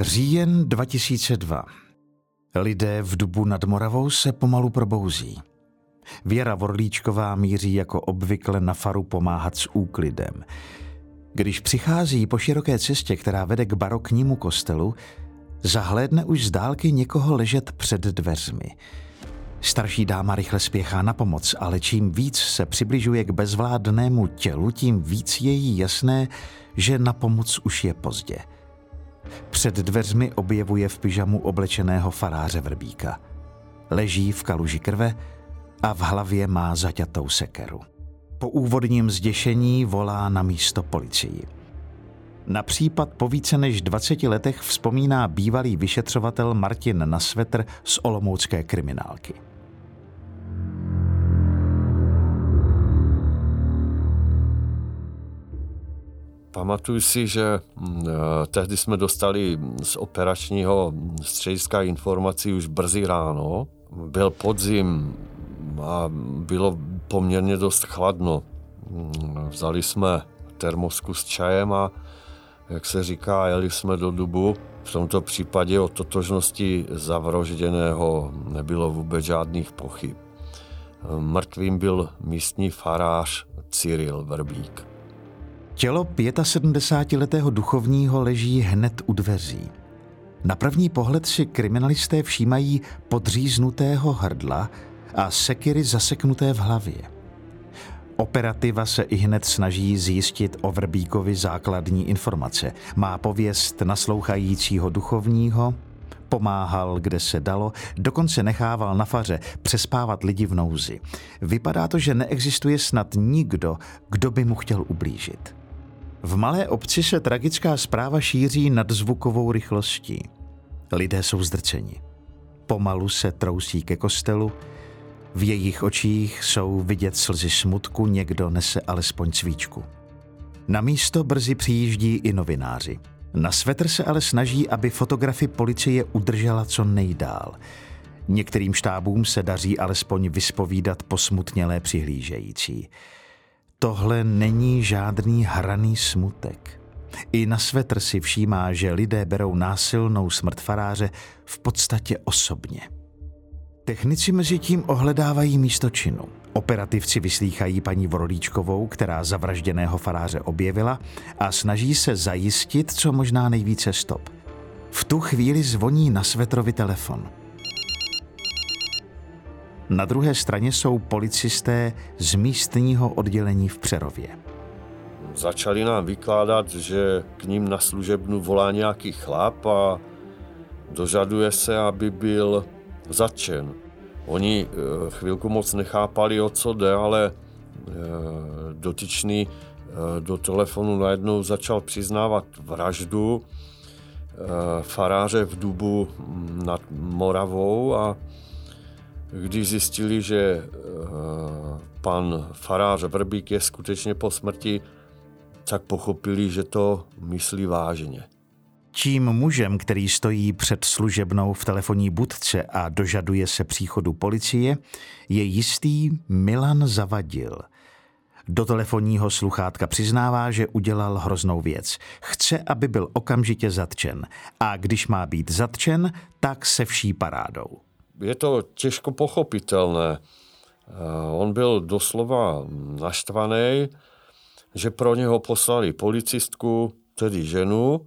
Říjen 2002. Lidé v Dubu nad Moravou se pomalu probouzí. Věra Vorlíčková míří jako obvykle na faru pomáhat s úklidem. Když přichází po široké cestě, která vede k baroknímu kostelu, zahlédne už z dálky někoho ležet před dveřmi. Starší dáma rychle spěchá na pomoc, ale čím víc se přibližuje k bezvládnému tělu, tím víc je jí jasné, že na pomoc už je pozdě. Před dveřmi objevuje v pyžamu oblečeného faráře Vrbíka. Leží v kaluži krve a v hlavě má zaťatou sekeru. Po úvodním zděšení volá na místo policii. Na případ po více než 20 letech vzpomíná bývalý vyšetřovatel Martin Nasvetr z Olomoucké kriminálky. Pamatuju si, že mm, eh, tehdy jsme dostali z operačního střediska informací už brzy ráno. Byl podzim a bylo poměrně dost chladno. Mm, vzali jsme termosku s čajem a, jak se říká, jeli jsme do Dubu. V tomto případě o totožnosti zavrožděného nebylo vůbec žádných pochyb. Mrtvým byl místní farář Cyril Verbík. Tělo 75-letého duchovního leží hned u dveří. Na první pohled si kriminalisté všímají podříznutého hrdla a sekiry zaseknuté v hlavě. Operativa se i hned snaží zjistit o Vrbíkovi základní informace. Má pověst naslouchajícího duchovního, pomáhal, kde se dalo, dokonce nechával na faře přespávat lidi v nouzi. Vypadá to, že neexistuje snad nikdo, kdo by mu chtěl ublížit. V malé obci se tragická zpráva šíří nad zvukovou rychlostí. Lidé jsou zdrceni. Pomalu se trousí ke kostelu, v jejich očích jsou vidět slzy smutku, někdo nese alespoň cvíčku. Na místo brzy přijíždí i novináři. Na svetr se ale snaží, aby fotografy policie udržela co nejdál. Některým štábům se daří alespoň vyspovídat posmutnělé přihlížející. Tohle není žádný hraný smutek. I na svetr si všímá, že lidé berou násilnou smrt faráře v podstatě osobně. Technici mezi tím ohledávají místo činu. Operativci vyslýchají paní Vorolíčkovou, která zavražděného faráře objevila a snaží se zajistit co možná nejvíce stop. V tu chvíli zvoní na Svetrovi telefon. Na druhé straně jsou policisté z místního oddělení v Přerově. Začali nám vykládat, že k ním na služebnu volá nějaký chlap a dožaduje se, aby byl zatčen. Oni eh, chvilku moc nechápali, o co jde, ale eh, dotyčný eh, do telefonu najednou začal přiznávat vraždu faráře v Dubu nad Moravou a když zjistili, že pan farář Vrbík je skutečně po smrti, tak pochopili, že to myslí vážně. Tím mužem, který stojí před služebnou v telefonní budce a dožaduje se příchodu policie, je jistý Milan Zavadil. Do telefonního sluchátka přiznává, že udělal hroznou věc. Chce, aby byl okamžitě zatčen. A když má být zatčen, tak se vší parádou. Je to těžko pochopitelné. Eh, on byl doslova naštvaný, že pro něho poslali policistku, tedy ženu,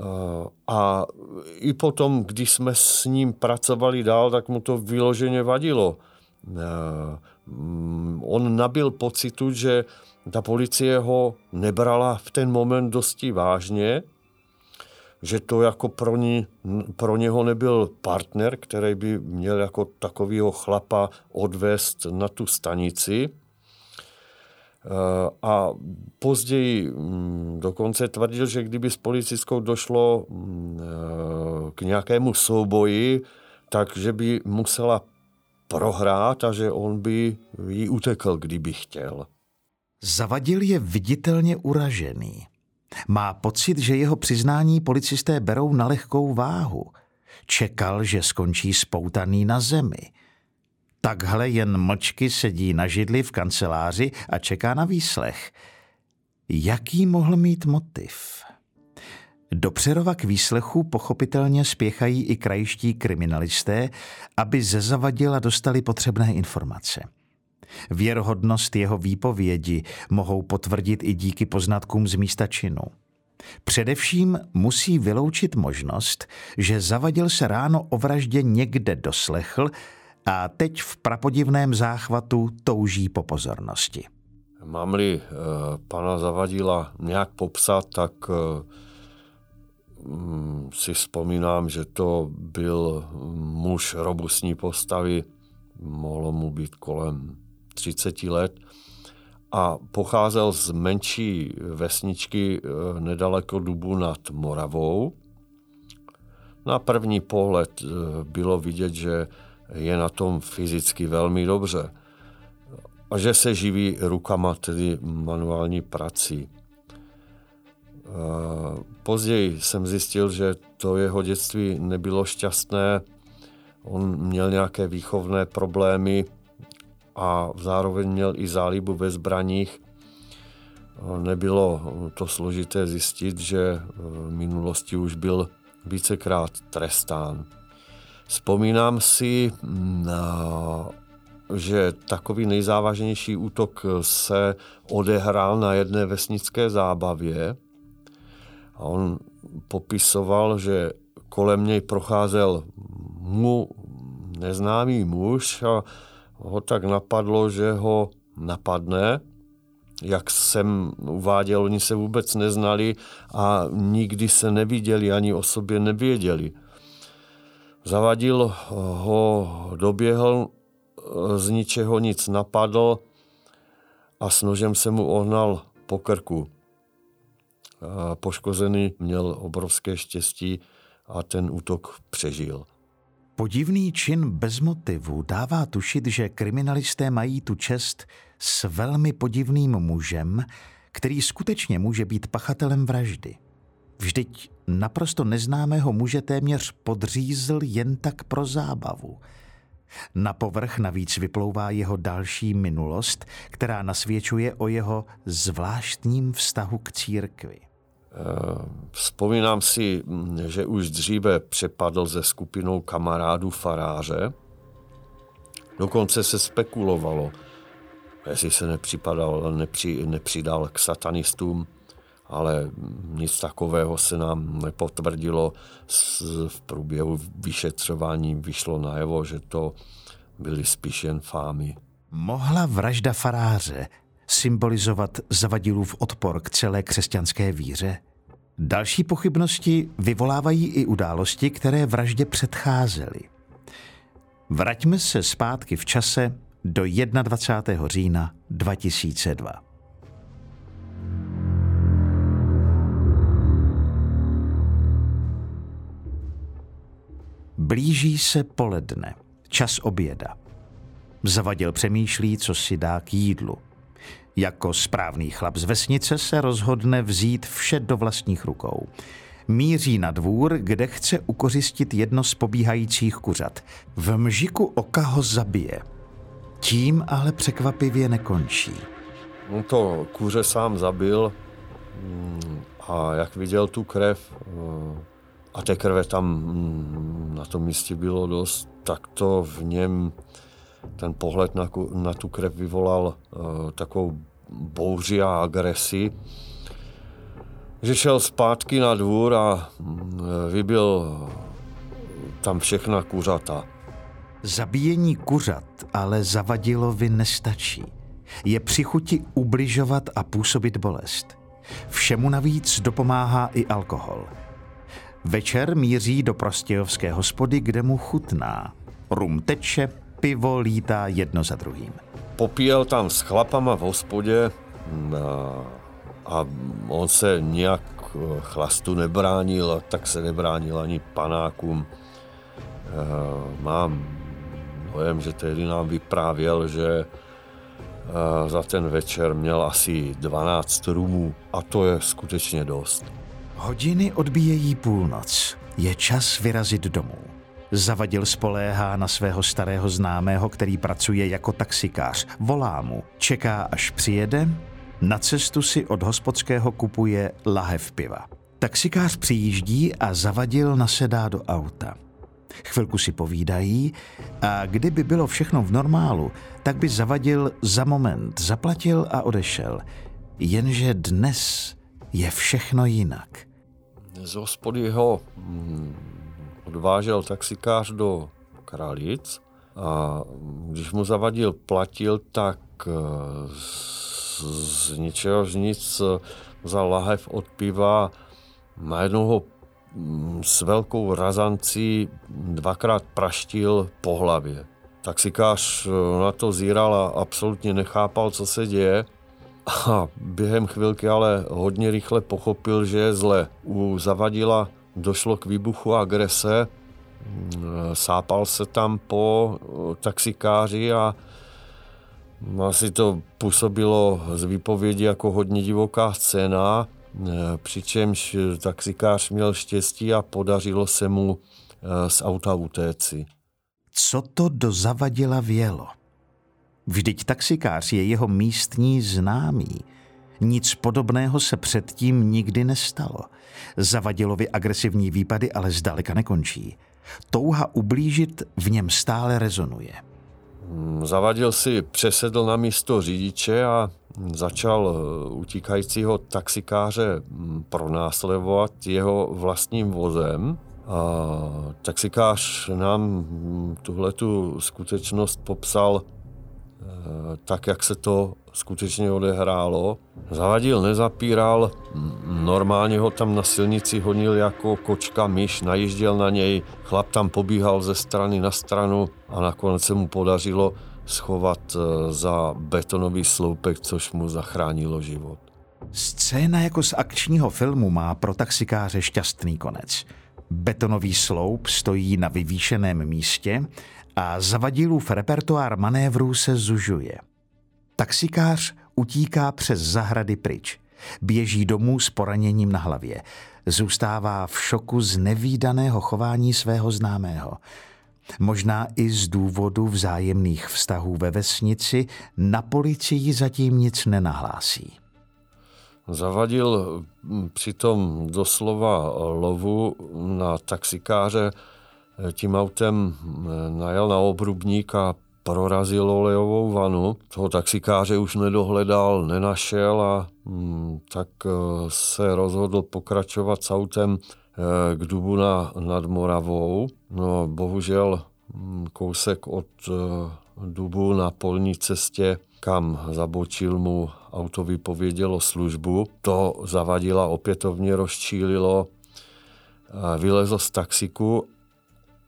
Eh, a i potom, když jsme s ním pracovali dál, tak mu to vyloženě vadilo. Eh, on nabil pocitu, že ta policie ho nebrala v ten moment dosti vážně, že to jako pro, ní, pro něho nebyl partner, který by měl jako takového chlapa odvést na tu stanici. a později mm, dokonce tvrdil, že kdyby s policiskou došlo mm, k nějakému souboji, takže by musela prohrát a že on by jí utekl, kdyby chtěl. Zavadil je viditelně uražený. Má pocit, že jeho přiznání policisté berou na lehkou váhu. Čekal, že skončí spoutaný na zemi. Takhle jen mlčky sedí na židli v kanceláři a čeká na výslech. Jaký mohl mít motiv? Do Přerova k výslechu pochopitelně spěchají i krajiští kriminalisté, aby ze zavadila dostali potřebné informace. Věrohodnost jeho výpovědi mohou potvrdit i díky poznatkům z místa činu. Především musí vyloučit možnost, že zavadil se ráno o vraždě někde doslechl a teď v prapodivném záchvatu touží po pozornosti. Mám-li uh, pana Zavadila nějak popsat, tak uh, si vzpomínám, že to byl muž robustní postavy, mohlo mu být kolem 30 let a pocházel z menší vesničky eh, nedaleko Dubu nad Moravou. Na první pohled eh, bylo vidět, že je na tom fyzicky velmi dobře a že se živí rukama, tedy manuální prací. Eh, později jsem zjistil, že to jeho dětství nebylo šťastné. On měl nějaké výchovné problémy, a zároveň měl i zálibu ve zbraních. Nebylo to složité zjistit, že v minulosti už byl vícekrát trestán. Vzpomínám si, že takový nejzávažnější útok se odehrál na jedné vesnické zábavě. A on popisoval, že kolem něj procházel mu neznámý muž a ho tak napadlo, že ho napadne. Jak jsem uváděl, oni se vůbec neznali a nikdy se neviděli, ani o sobě nevěděli. Zavadil ho, doběhl, z ničeho nic napadl a s nožem se mu ohnal po krku. Poškozený měl obrovské štěstí a ten útok přežil. Podivný čin bez motivu dává tušit, že kriminalisté mají tu čest s velmi podivným mužem, který skutečně může být pachatelem vraždy. Vždyť naprosto neznámého muže téměř podřízl jen tak pro zábavu. Na povrch navíc vyplouvá jeho další minulost, která nasvědčuje o jeho zvláštním vztahu k církvi. Eh, vzpomínám si, mm, že už dříve přepadl ze skupinou kamarádů faráře. Dokonce se spekulovalo, jestli se nepřipadal, nepři, nepřidal k satanistům, ale nic takového se nám nepotvrdilo. V průběhu vyšetřování vyšlo najevo, že to byly spíš jen fámy. Mohla vražda faráře symbolizovat zavadilův odpor k celé křesťanské víře? Další pochybnosti vyvolávají i události, které vraždě předcházely. Vraťme se zpátky v čase do 21. října 2002. Blíží se poledne, čas oběda. Zavadil přemýšlí, co si dá k jídlu. Jako správný chlap z vesnice se rozhodne vzít vše do vlastních rukou. Míří na dvůr, kde chce ukořistit jedno z pobíhajících kuřat. V mžiku oka ho zabije. Tím ale překvapivě nekončí. On to kuře sám zabil mm, a jak viděl tu krev, mm, a té krve tam mm, na tom místě bylo dost, tak to v něm ten pohled na, na tu krev vyvolal uh, takovou bouři a agresi, že šel zpátky na dvůr a mm, vybil tam všechna kuřata. Zabíjení kuřat ale Zavadilovi nestačí. Je při chuti ubližovat a působit bolest. Všemu navíc dopomáhá i alkohol. Večer míří do prostějovské hospody, kde mu chutná. Rum teče, pivo lítá jedno za druhým. Popíjel tam s chlapama v hospodě a on se nějak chlastu nebránil, tak se nebránil ani panákům. Mám dojem, že tehdy nám vyprávěl, že za ten večer měl asi 12 rumů a to je skutečně dost. Hodiny odbíjejí půlnoc. Je čas vyrazit domů. Zavadil spoléhá na svého starého známého, který pracuje jako taxikář. Volá mu, čeká, až přijede, na cestu si od hospodského kupuje lahev piva. Taxikář přijíždí a zavadil nasedá do auta. Chvilku si povídají a kdyby bylo všechno v normálu, tak by zavadil za moment, zaplatil a odešel. Jenže dnes je všechno jinak. Z hospody ho hm, odvážel taxikář do Kralic a když mu zavadil platil, tak eh, z, ničeho z nic vzal lahev od piva, najednou ho hm, s velkou razancí dvakrát praštil po hlavě. Taxikář eh, na to zíral a absolutně nechápal, co se děje. A během chvilky ale hodně rychle pochopil, že je zle. U zavadila došlo k výbuchu agrese, sápal se tam po taxikáři a asi to působilo z výpovědi jako hodně divoká scéna, přičemž taxikář měl štěstí a podařilo se mu z auta utéci. Co to do zavadila vělo? Vždyť taxikář je jeho místní známý. Nic podobného se předtím nikdy nestalo. Zavadilovi agresivní výpady ale zdaleka nekončí. Touha ublížit v něm stále rezonuje. Zavadil si přesedl na místo řidiče a začal eh, utíkajícího taxikáře hm, pronásledovat jeho vlastním vozem. A taxikář nám hm, tuhle tu skutečnost popsal tak, jak se to skutečně odehrálo. Zavadil, nezapíral, normálně ho tam na silnici honil jako kočka myš, najížděl na něj, chlap tam pobíhal ze strany na stranu a nakonec se mu podařilo schovat eh, za betonový sloupek, což mu zachránilo život. Scéna jako z akčního filmu má pro taxikáře šťastný konec. Betonový sloup stojí na vyvýšeném místě a zavadilův repertoár manévrů se zužuje. Taxikář utíká přes zahrady pryč. Běží domů s poraněním na hlavě. Zůstává v šoku z nevýdaného chování svého známého. Možná i z důvodu vzájemných vztahů ve vesnici na policii zatím nic nenahlásí. Zavadil přitom doslova lovu na taxikáře tím autem eh, najel na obrubník a prorazil olejovou vanu. Toho taxikáře už nedohledal, nenašel a hm, tak eh, se rozhodl pokračovat s autem eh, k Dubu na, nad Moravou. No bohužel hm, kousek od Dubu na polní cestě, kam zabočil mu auto vypovědělo službu. To zavadila opětovně rozčílilo, vylezl z taxiku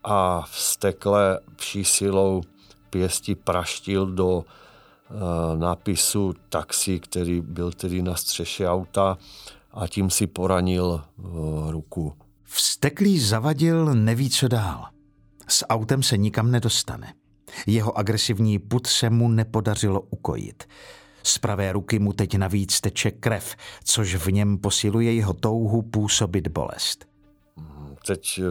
a vstekle vší silou pěsti praštil do uh, nápisu taxi, který byl tedy na střeše auta a tím si poranil uh, ruku. Vsteklý zavadil neví, co dál. S autem se nikam nedostane. Jeho agresivní put se mu nepodařilo ukojit. Z pravé ruky mu teď navíc teče krev, což v něm posiluje jeho touhu působit bolest teď eh,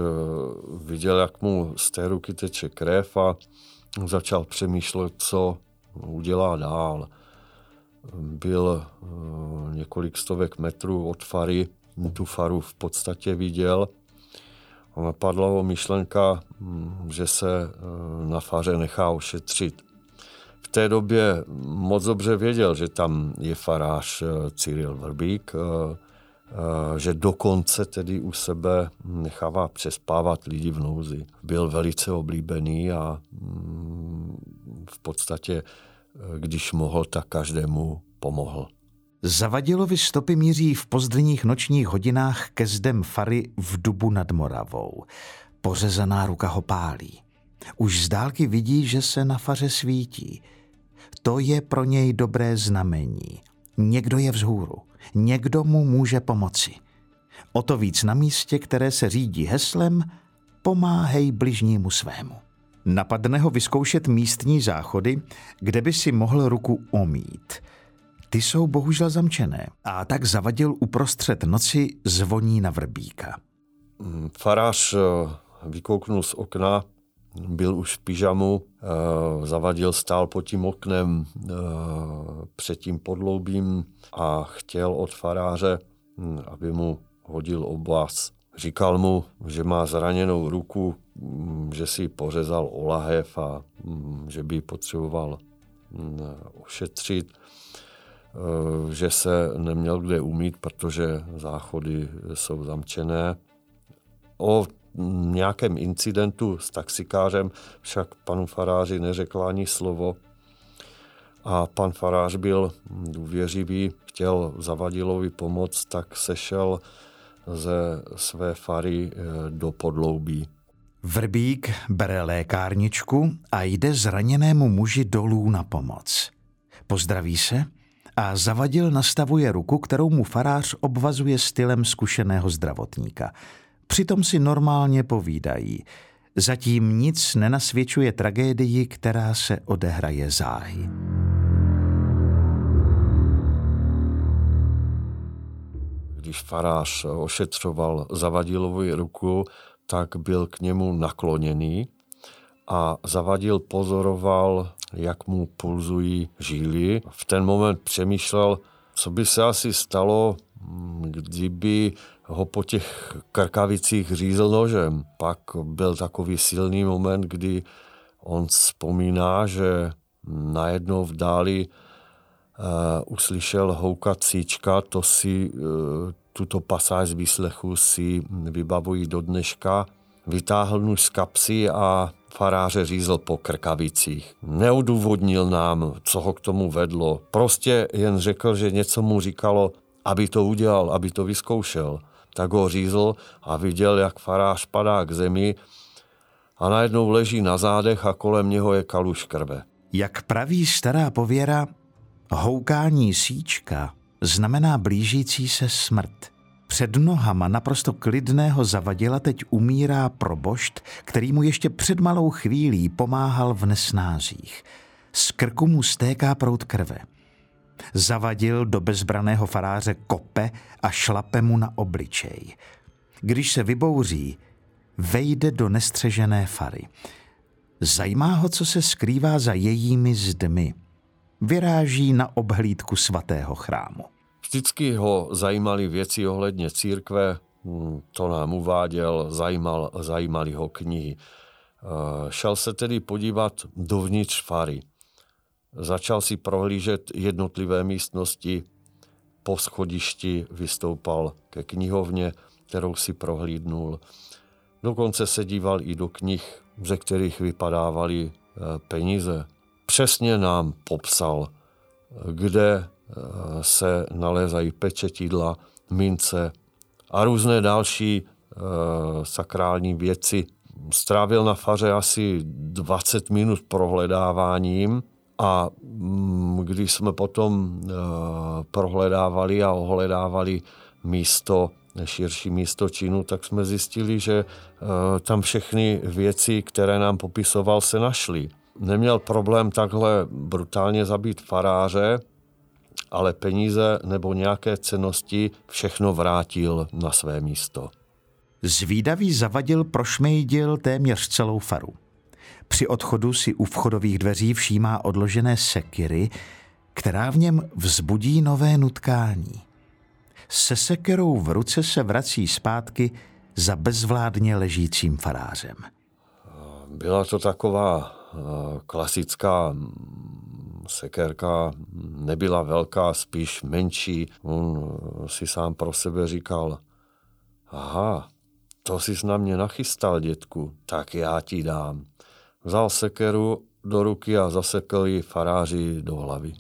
viděl, jak mu z té ruky teče krev a začal přemýšlet, co udělá dál. Byl eh, několik stovek metrů od fary, tu faru v podstatě viděl a napadla ho myšlenka, hm, že se eh, na faře nechá ošetřit. V té době moc dobře věděl, že tam je farář Cyril Vrbík, že dokonce tedy u sebe nechává přespávat lidi v nouzi. Byl velice oblíbený a mm, v podstatě, eh, když mohl, tak každému pomohl. Zavadilovi stopy míří v pozdních nočních hodinách ke zdem fary v Dubu nad Moravou. Pořezaná ruka ho pálí. Už z dálky vidí, že se na faře svítí. To je pro něj dobré znamení. Někdo je vzhůru. Někdo mu může pomoci. O to víc na místě, které se řídí heslem Pomáhej bližnímu svému. Napadne ho vyzkoušet místní záchody, kde by si mohl ruku omít. Ty jsou bohužel zamčené a tak zavadil uprostřed noci zvoní na vrbíka. Farář eh, vykouknul z okna, byl už v pyžamu, eh, zavadil, stál pod tím oknem eh, před tím podloubím a chtěl od faráře, hm, aby mu hodil oblast. Říkal mu, že má zraněnou ruku, hm, že si pořezal o a hm, že by potřeboval ošetřit, že se neměl kde umít, protože záchody jsou zamčené. O nějakém incidentu s taxikářem však panu faráři neřekl ani slovo. A pan farář byl důvěřivý, chtěl Zavadilovi pomoct, tak sešel ze své fary eh, do podloubí. Vrbík bere lékárničku a jde zraněnému muži dolů na pomoc. Pozdraví se a Zavadil nastavuje ruku, kterou mu farář obvazuje stylem zkušeného zdravotníka – Přitom si normálně povídají. Zatím nic nenasvědčuje tragédii, která se odehraje záhy. Když farář ošetřoval Zavadilovi ruku, tak byl k němu nakloněný a Zavadil pozoroval, jak mu pulzují žíly. V ten moment přemýšlel, co by se asi stalo, kdyby ho po těch krkavicích řízl nožem. Pak byl takový silný moment, kdy on vzpomíná, že najednou v dáli uh, uslyšel houkat síčka, to si uh, tuto pasáž z výslechu si vybavují do dneška. Vytáhl nůž z kapsy a faráře řízl po krkavicích. Neudůvodnil nám, co ho k tomu vedlo. Prostě jen řekl, že něco mu říkalo, aby to udělal, aby to vyzkoušel tak ho řízl a viděl, jak farář padá k zemi a najednou leží na zádech a kolem něho je kaluš krve. Jak praví stará pověra, houkání síčka znamená blížící se smrt. Před nohama naprosto klidného zavadila teď umírá probošt, který mu ještě před malou chvílí pomáhal v nesnázích. Z krku mu stéká prout krve. Zavadil do bezbraného faráře kope a šlape mu na obličej. Když se vybouří, vejde do nestřežené fary. Zajímá ho, co se skrývá za jejími zdmi. Vyráží na obhlídku svatého chrámu. Vždycky ho zajímaly věci ohledně církve, hm, to nám uváděl, zajímal, zajímali ho knihy. Eh, šel se tedy podívat dovnitř fary. Začal si prohlížet jednotlivé místnosti, po schodišti vystoupal ke knihovně, kterou si prohlídnul. Dokonce se díval i do knih, ze kterých vypadávaly eh, peníze. Přesně nám popsal, kde eh, se nalézají pečetidla, mince a různé další eh, sakrální věci. Strávil na faře asi 20 minut prohledáváním a mm, když jsme potom eh, prohledávali a ohledávali místo, širší místo činu, tak jsme zjistili, že eh, tam všechny věci, které nám popisoval, se našly. Neměl problém takhle brutálně zabít faráře, ale peníze nebo nějaké cenosti všechno vrátil na své místo. Zvídavý zavadil prošmejdil téměř celou faru. Při odchodu si u vchodových dveří všímá odložené sekiry, která v něm vzbudí nové nutkání. Se sekerou v ruce se vrací zpátky za bezvládně ležícím farářem. Byla to taková eh, klasická sekerka, nebyla velká, spíš menší. On si sám pro sebe říkal, aha, to jsi na mě nachystal, dětku, tak já ti dám. Vzal sekeru do ruky a zasekl ji faráři do hlavy.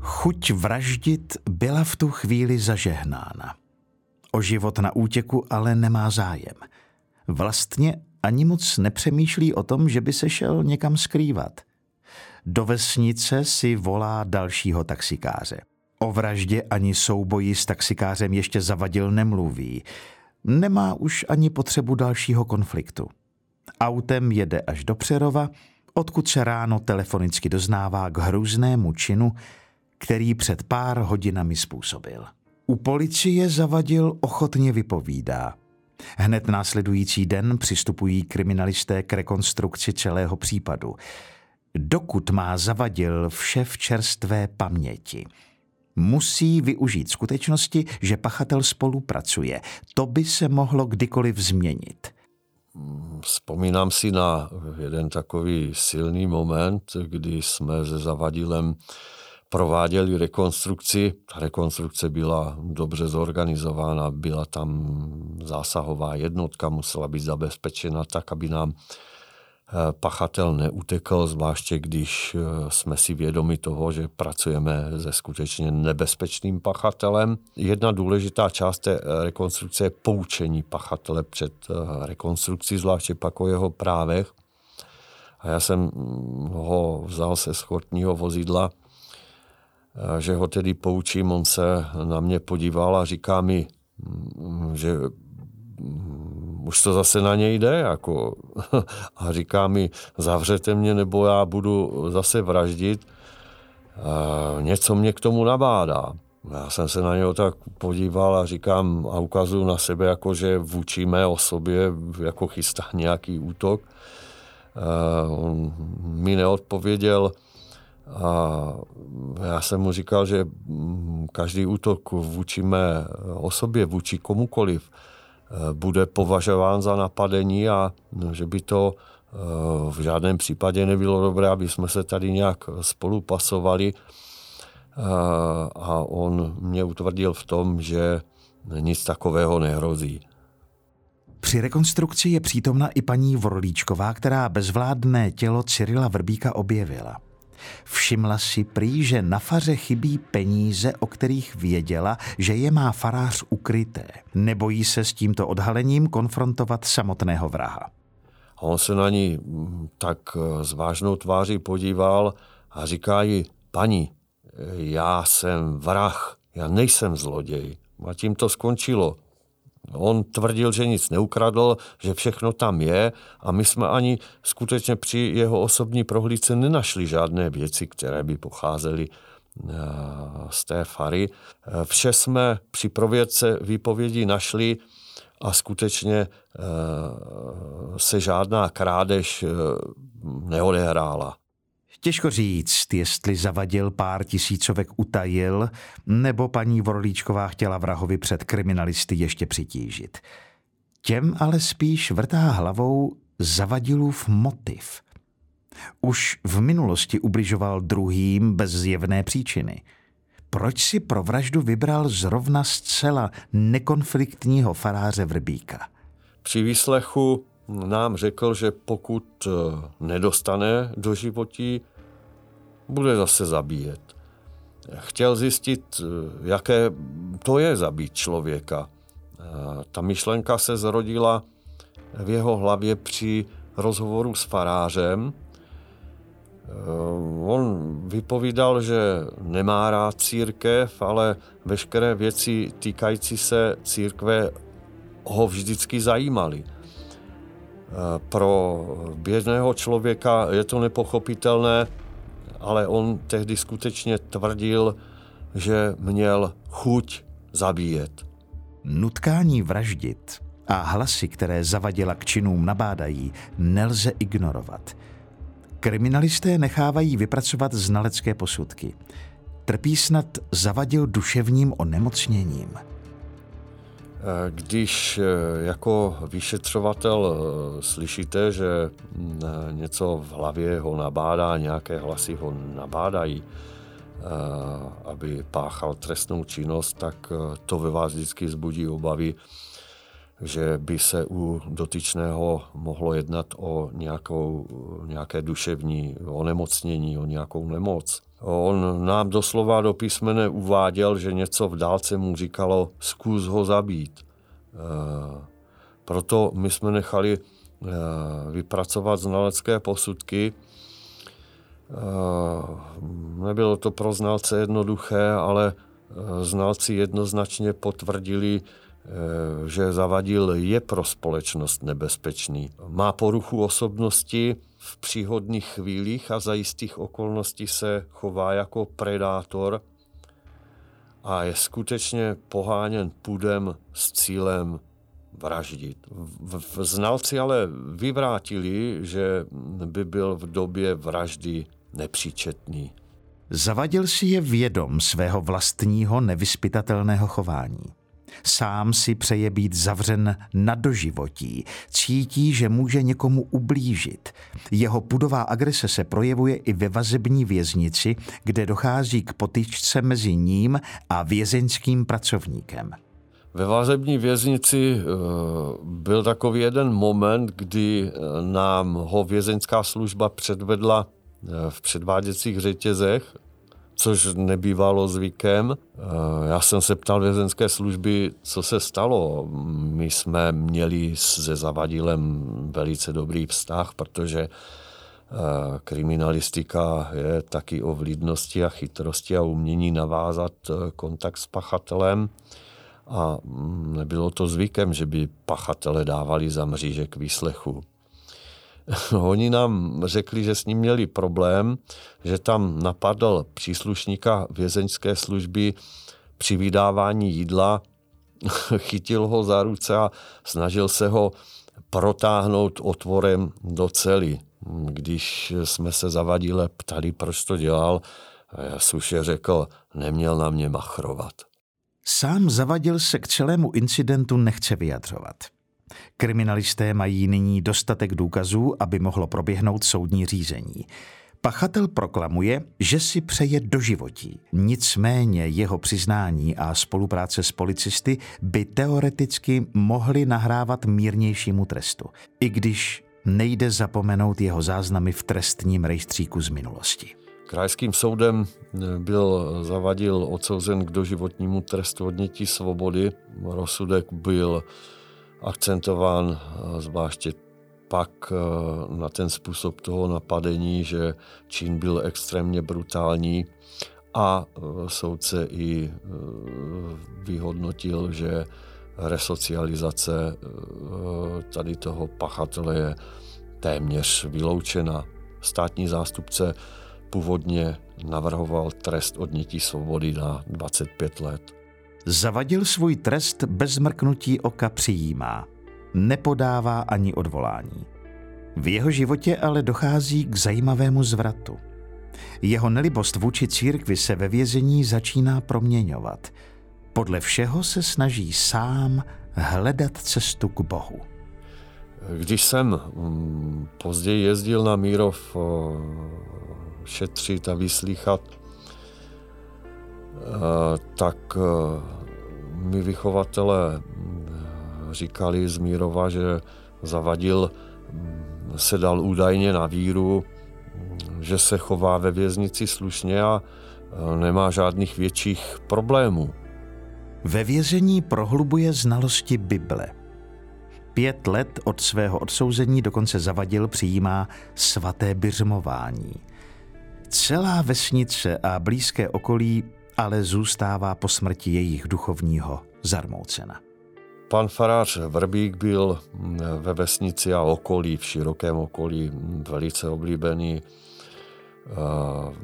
Chuť vraždit byla v tu chvíli zažehnána. O život na útěku ale nemá zájem. Vlastně ani moc nepřemýšlí o tom, že by se šel někam skrývat. Do vesnice si volá dalšího taxikáře. O vraždě ani souboji s taxikářem ještě zavadil nemluví. Nemá už ani potřebu dalšího konfliktu. Autem jede až do Přerova, odkud se ráno telefonicky doznává k hrůznému činu, který před pár hodinami způsobil. U policie zavadil ochotně vypovídá. Hned následující den přistupují kriminalisté k rekonstrukci celého případu. Dokud má zavadil vše v čerstvé paměti – musí využít skutečnosti, že pachatel spolupracuje. To by se mohlo kdykoliv změnit. Vzpomínám si na jeden takový silný moment, kdy jsme se Zavadilem prováděli rekonstrukci. Ta rekonstrukce byla dobře zorganizována, byla tam zásahová jednotka, musela být zabezpečena tak, aby nám pachatel neutekl, zvláště když eh, jsme si vědomi toho, že pracujeme se skutečně nebezpečným pachatelem. Jedna důležitá část té eh, rekonstrukce je poučení pachatele před rekonstrukcí, zvláště pak o jeho právech. A já jsem mm, ho vzal se schortního vozidla, že ho tedy poučím, on se na mě podíval a říká mi, mm, že už to zase na něj jde, jako. a říká mi, zavřete mě, nebo já budu zase vraždit. A něco mě k tomu nabádá. Já jsem se na něho tak podíval a říkám a ukazuju na sebe, jako že vůči mé osobě jako chystá nějaký útok. A on mi neodpověděl a já jsem mu říkal, že každý útok vůči mé osobě, vůči komukoliv, bude považován za napadení a no, že by to eh, v žádném případě nebylo dobré, aby jsme se tady nějak spolupasovali. Eh, a on mě utvrdil v tom, že nic takového nehrozí. Při rekonstrukci je přítomna i paní Vorlíčková, která bezvládné tělo Cyrila Vrbíka objevila. Všimla si prý, že na faře chybí peníze, o kterých věděla, že je má farář ukryté. Nebojí se s tímto odhalením konfrontovat samotného vraha. On se na ní mm, tak eh, s vážnou tváří podíval a říká jí, paní, já jsem vrah, já nejsem zloděj. A tím to skončilo. On tvrdil, že nic neukradl, že všechno tam je a my jsme ani skutečně při jeho osobní prohlídce nenašli žádné věci, které by pocházely eh, z té fary. Eh, vše jsme při provědce výpovědi našli a skutečně eh, se žádná krádež neodehrála. Těžko říct, jestli zavadil pár tisícovek utajil, nebo paní Vorlíčková chtěla vrahovi před kriminalisty ještě přitížit. Těm ale spíš vrtá hlavou zavadilův motiv. Už v minulosti ubližoval druhým bez zjevné příčiny. Proč si pro vraždu vybral zrovna zcela nekonfliktního faráře Vrbíka? Při výslechu nám řekl, že pokud eh, nedostane do životí, bude zase zabíjet. Chtěl zjistit, eh, jaké to je zabít člověka. Ta myšlenka se zrodila v jeho hlavě při rozhovoru s farářem. Eh, on vypovídal, že nemá rád církev, ale veškeré věci týkající se církve ho vždycky zajímaly. Eh, pro běžného člověka je to nepochopitelné, ale on tehdy skutečně tvrdil, že měl chuť zabíjet. Nutkání vraždit a hlasy, které zavadila k činům nabádají, nelze ignorovat. Kriminalisté nechávají vypracovat znalecké posudky. Trpí snad zavadil duševním onemocněním – když eh, jako vyšetřovatel eh, slyšíte, že mm, něco v hlavě ho nabádá, nějaké hlasy ho nabádají, eh, aby páchal trestnou činnost, tak to ve vás vždycky zbudí obavy, že by se u dotyčného mohlo jednat o nějakou, nějaké duševní onemocnění, o nějakou nemoc. On nám doslova do písmene uváděl, že něco v dálce mu říkalo, zkus ho zabít. E, proto my jsme nechali vypracovat znalecké posudky. Nebylo to pro znalce jednoduché, ale znalci jednoznačně potvrdili, že Zavadil je pro společnost nebezpečný. Má poruchu osobnosti, v příhodných chvílích a za jistých okolností se chová jako predátor a je skutečně poháněn půdem s cílem vraždit. V, znalci ale vyvrátili, že by byl v době vraždy nepříčetný. Zavadil si je vědom svého vlastního nevyspytatelného chování. Sám si přeje být zavřen na doživotí. Cítí, že může někomu ublížit. Jeho pudová agrese se projevuje i ve vazební věznici, kde dochází k potyčce mezi ním a vězeňským pracovníkem. Ve vazební věznici eh, byl takový jeden moment, kdy eh, nám ho vězeňská služba předvedla eh, v předváděcích řetězech což nebývalo zvykem. Eh, já jsem se ptal vězenské služby, co se stalo. My jsme měli se Zavadilem velice dobrý vztah, protože eh, kriminalistika je taky o vlídnosti a chytrosti a umění navázat eh, kontakt s pachatelem. A mm, nebylo to zvykem, že by pachatele dávali za mříže k výslechu. Oni nám řekli, že s ním měli problém, že tam napadl příslušníka vězeňské služby při vydávání jídla, chytil ho za ruce a snažil se ho protáhnout otvorem do cely. Když jsme se zavadile ptali, proč to dělal, já suše řekl, neměl na mě machrovat. Sám zavadil se k celému incidentu nechce vyjadřovat. Kriminalisté mají nyní dostatek důkazů, aby mohlo proběhnout soudní řízení. Pachatel proklamuje, že si přeje doživotí. Nicméně jeho přiznání a spolupráce s policisty by teoreticky mohly nahrávat mírnějšímu trestu, i když nejde zapomenout jeho záznamy v trestním rejstříku z minulosti. Krajským soudem byl zavadil odsouzen k doživotnímu trestu odnětí svobody. Rozsudek byl akcentován eh, zvláště pak eh, na ten způsob toho napadení, že čin byl extrémně brutální a eh, soudce i vyhodnotil, že resocializace tady toho pachatele je téměř vyloučena. Státní zástupce původně navrhoval trest odnětí svobody na 25 let. Zavadil svůj trest bez mrknutí oka přijímá. Nepodává ani odvolání. V jeho životě ale dochází k zajímavému zvratu. Jeho nelibost vůči církvi se ve vězení začíná proměňovat. Podle všeho se snaží sám hledat cestu k Bohu. Když jsem mm, později jezdil na Mírov šetřit a vyslýchat Eh, tak eh, mi vychovatele mm, říkali z Mírova, že zavadil, mm, se dal údajně na víru, mm, že se chová ve věznici slušně a eh, nemá žádných větších problémů. Ve vězení prohlubuje znalosti Bible. Pět let od svého odsouzení dokonce zavadil přijímá svaté byřmování. Celá vesnice a blízké okolí ale zůstává po smrti jejich duchovního zarmoucena. Pan farář Vrbík byl ve vesnici a okolí, v širokém okolí, velice oblíbený.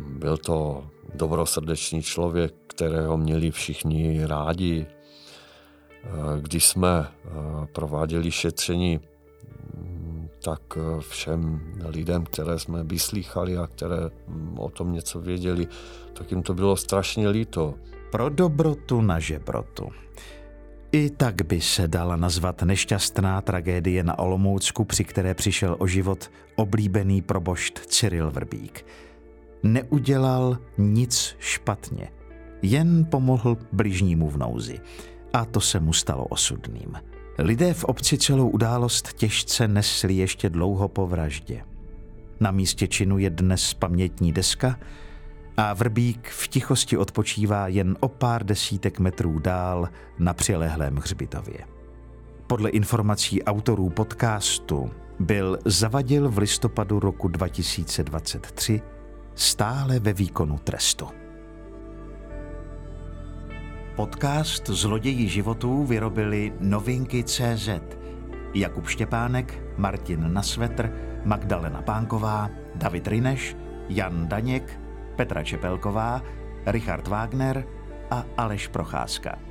Byl to dobrosrdečný člověk, kterého měli všichni rádi. Když jsme prováděli šetření, tak všem lidem, které jsme vyslýchali a které o tom něco věděli, tak jim to bylo strašně líto. Pro dobrotu na žebrotu. I tak by se dala nazvat nešťastná tragédie na Olomoucku, při které přišel o život oblíbený probošt Cyril Vrbík. Neudělal nic špatně, jen pomohl bližnímu v nouzi. A to se mu stalo osudným. Lidé v obci celou událost těžce nesli ještě dlouho po vraždě. Na místě činu je dnes pamětní deska, a Vrbík v tichosti odpočívá jen o pár desítek metrů dál na přilehlém hřbitově. Podle informací autorů podcastu byl zavadil v listopadu roku 2023 stále ve výkonu trestu. Podcast Zloději životů vyrobili novinky CZ. Jakub Štěpánek, Martin Nasvetr, Magdalena Pánková, David Rineš, Jan Daněk, Petra Čepelková, Richard Wagner a Aleš Procházka.